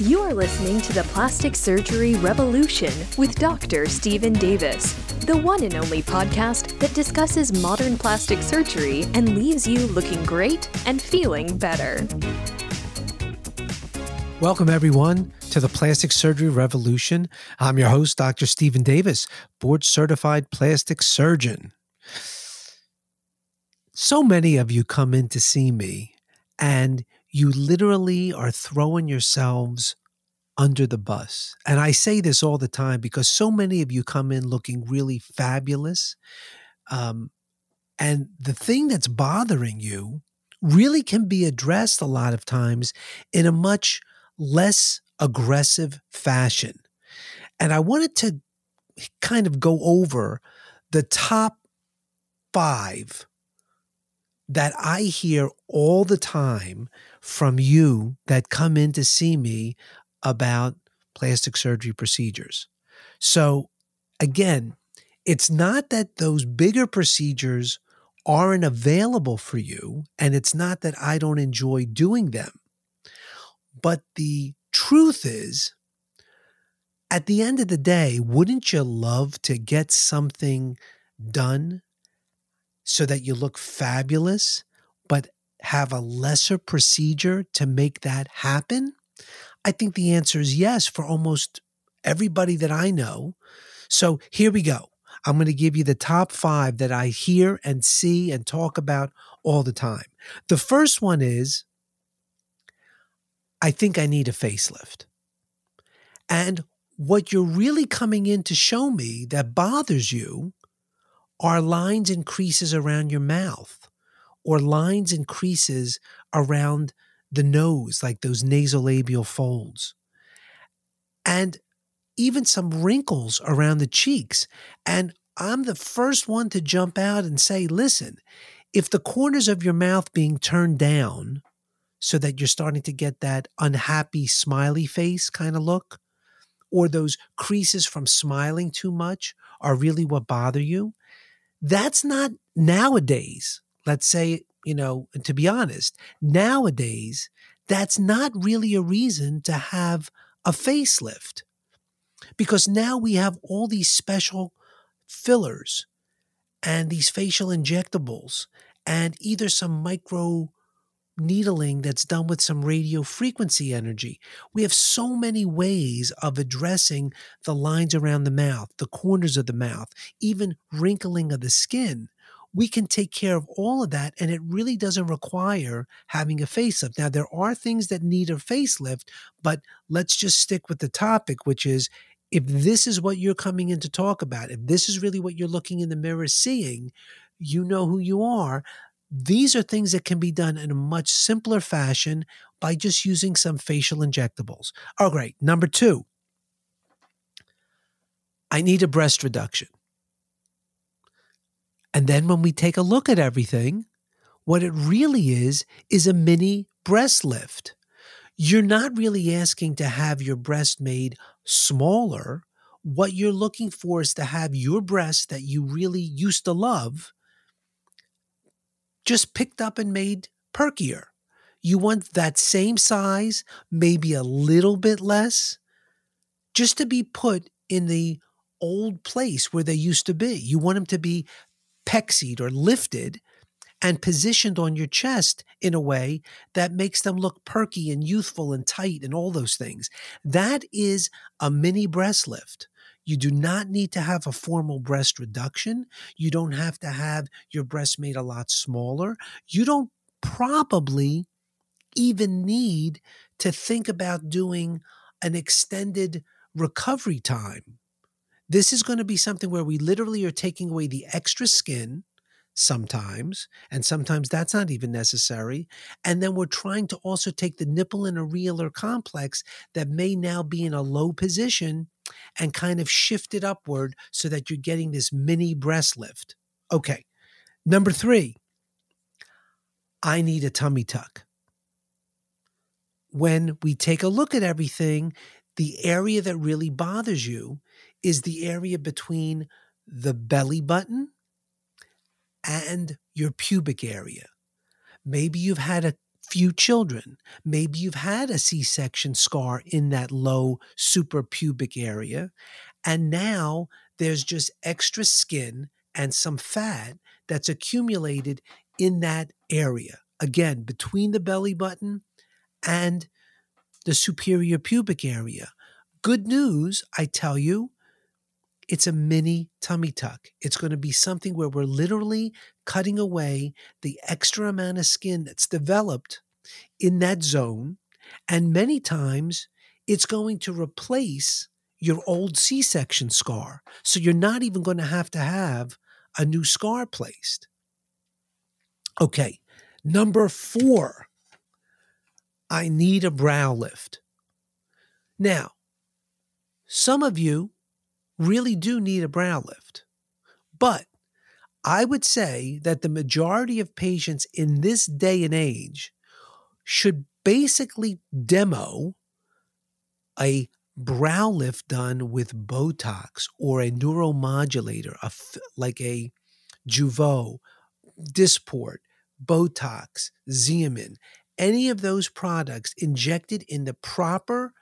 You are listening to the Plastic Surgery Revolution with Dr. Steven Davis, the one and only podcast that discusses modern plastic surgery and leaves you looking great and feeling better. Welcome, everyone, to the Plastic Surgery Revolution. I'm your host, Dr. Steven Davis, board certified plastic surgeon. So many of you come in to see me, and you literally are throwing yourselves under the bus. And I say this all the time because so many of you come in looking really fabulous. Um, and the thing that's bothering you really can be addressed a lot of times in a much less aggressive fashion. And I wanted to kind of go over the top five that I hear all the time from you that come in to see me about plastic surgery procedures. So, again, it's not that those bigger procedures aren't available for you, and it's not that I don't enjoy doing them. But the truth is, at the end of the day, wouldn't you love to get something done so that you look fabulous, but have a lesser procedure to make that happen? I think the answer is yes for almost everybody that I know. So here we go. I'm going to give you the top five that I hear and see and talk about all the time. The first one is I think I need a facelift. And what you're really coming in to show me that bothers you are lines and creases around your mouth or lines and creases around the nose, like those nasolabial folds. And even some wrinkles around the cheeks. And I'm the first one to jump out and say, listen, if the corners of your mouth being turned down so that you're starting to get that unhappy smiley face kind of look, or those creases from smiling too much are really what bother you, that's not nowadays. Let's say you know, to be honest, nowadays, that's not really a reason to have a facelift because now we have all these special fillers and these facial injectables and either some micro needling that's done with some radio frequency energy. We have so many ways of addressing the lines around the mouth, the corners of the mouth, even wrinkling of the skin we can take care of all of that and it really doesn't require having a facelift. Now, there are things that need a facelift, but let's just stick with the topic, which is if this is what you're coming in to talk about, if this is really what you're looking in the mirror seeing, you know who you are. These are things that can be done in a much simpler fashion by just using some facial injectables. Oh, great. Number two, I need a breast reduction. And then when we take a look at everything, what it really is, is a mini breast lift. You're not really asking to have your breast made smaller. What you're looking for is to have your breast that you really used to love just picked up and made perkier. You want that same size, maybe a little bit less, just to be put in the old place where they used to be. You want them to be pexied or lifted and positioned on your chest in a way that makes them look perky and youthful and tight and all those things. That is a mini breast lift. You do not need to have a formal breast reduction. You don't have to have your breast made a lot smaller. You don't probably even need to think about doing an extended recovery time this is going to be something where we literally are taking away the extra skin sometimes, and sometimes that's not even necessary. And then we're trying to also take the nipple and areolar complex that may now be in a low position and kind of shift it upward so that you're getting this mini breast lift. Okay. Number three, I need a tummy tuck. When we take a look at everything, the area that really bothers you is the area between the belly button and your pubic area. Maybe you've had a few children. Maybe you've had a C section scar in that low suprapubic area, and now there's just extra skin and some fat that's accumulated in that area. Again, between the belly button and the superior pubic area. Good news, I tell you, it's a mini tummy tuck. It's going to be something where we're literally cutting away the extra amount of skin that's developed in that zone. And many times it's going to replace your old C section scar. So you're not even going to have to have a new scar placed. Okay, number four, I need a brow lift. Now, some of you really do need a brow lift. But I would say that the majority of patients in this day and age should basically demo a brow lift done with Botox or a neuromodulator, a, like a Jeuveau, Dysport, Botox, Xeomin, any of those products injected in the proper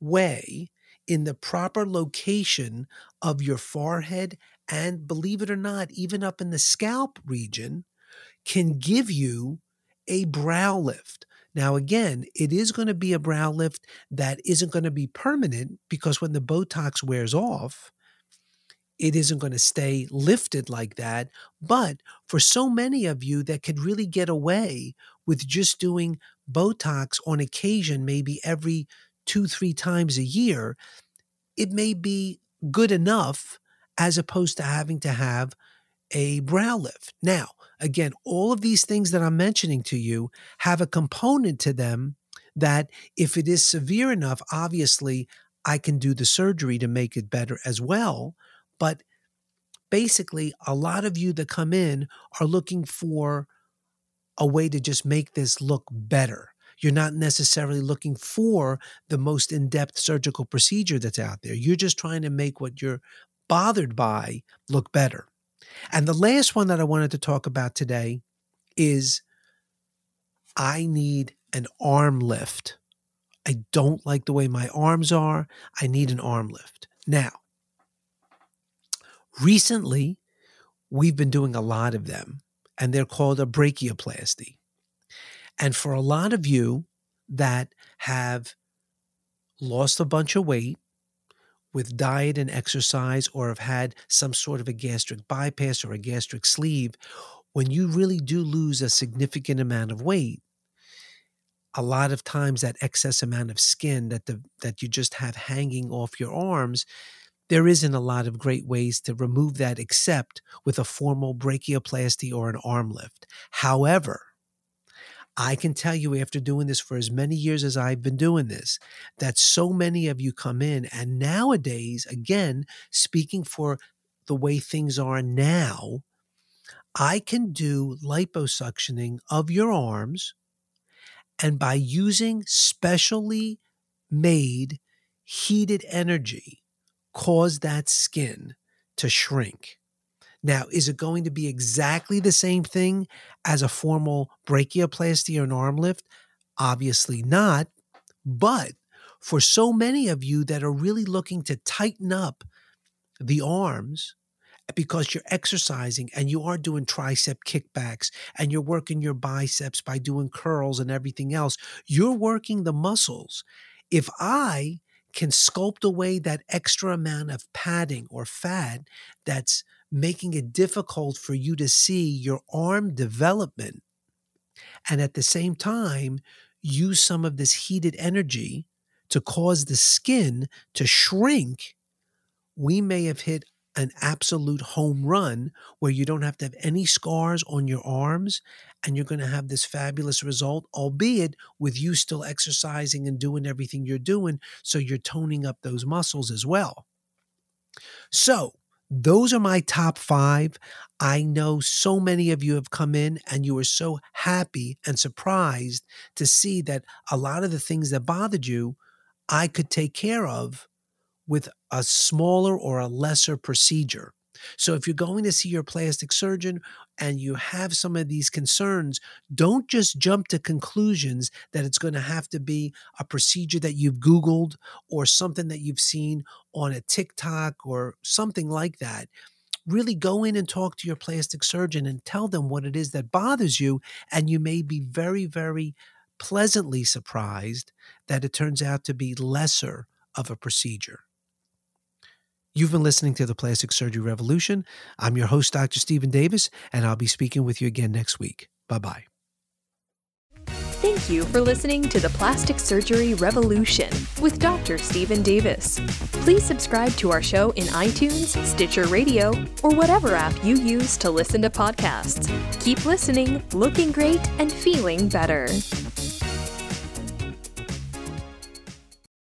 way in the proper location of your forehead and believe it or not, even up in the scalp region, can give you a brow lift. Now, again, it is going to be a brow lift that isn't going to be permanent because when the Botox wears off, it isn't going to stay lifted like that. But for so many of you that could really get away with just doing Botox on occasion, maybe every two, three times a year, it may be good enough as opposed to having to have a brow lift. Now, again, all of these things that I'm mentioning to you have a component to them that if it is severe enough, obviously I can do the surgery to make it better as well. But basically, a lot of you that come in are looking for a way to just make this look better. You're not necessarily looking for the most in depth surgical procedure that's out there. You're just trying to make what you're bothered by look better. And the last one that I wanted to talk about today is I need an arm lift. I don't like the way my arms are. I need an arm lift. Now, recently, we've been doing a lot of them, and they're called a brachioplasty. And for a lot of you that have lost a bunch of weight with diet and exercise or have had some sort of a gastric bypass or a gastric sleeve, when you really do lose a significant amount of weight, a lot of times that excess amount of skin that the that you just have hanging off your arms there isn't a lot of great ways to remove that except with a formal brachioplasty or an arm lift. However, I can tell you after doing this for as many years as I've been doing this, that so many of you come in. And nowadays, again, speaking for the way things are now, I can do liposuctioning of your arms. And by using specially made heated energy, cause that skin to shrink. Now, is it going to be exactly the same thing as a formal brachioplasty or an arm lift? Obviously not. But for so many of you that are really looking to tighten up the arms because you're exercising and you are doing tricep kickbacks and you're working your biceps by doing curls and everything else, you're working the muscles. If I can sculpt away that extra amount of padding or fat that's making it difficult for you to see your arm development. And at the same time, use some of this heated energy to cause the skin to shrink. We may have hit an absolute home run where you don't have to have any scars on your arms and you're going to have this fabulous result, albeit with you still exercising and doing everything you're doing. So you're toning up those muscles as well. So, those are my top five. I know so many of you have come in and you were so happy and surprised to see that a lot of the things that bothered you, I could take care of with a smaller or a lesser procedure. So if you're going to see your plastic surgeon and you have some of these concerns, don't just jump to conclusions that it's going to have to be a procedure that you've Googled or something that you've seen on a TikTok or something like that. Really go in and talk to your plastic surgeon and tell them what it is that bothers you. And you may be very, very pleasantly surprised that it turns out to be lesser of a procedure. You've been listening to the Plastic Surgery Revolution. I'm your host, Dr. Steven Davis, and I'll be speaking with you again next week. Bye bye. Thank you for listening to the Plastic Surgery Revolution with Dr. Steven Davis. Please subscribe to our show in iTunes, Stitcher Radio, or whatever app you use to listen to podcasts. Keep listening, looking great, and feeling better.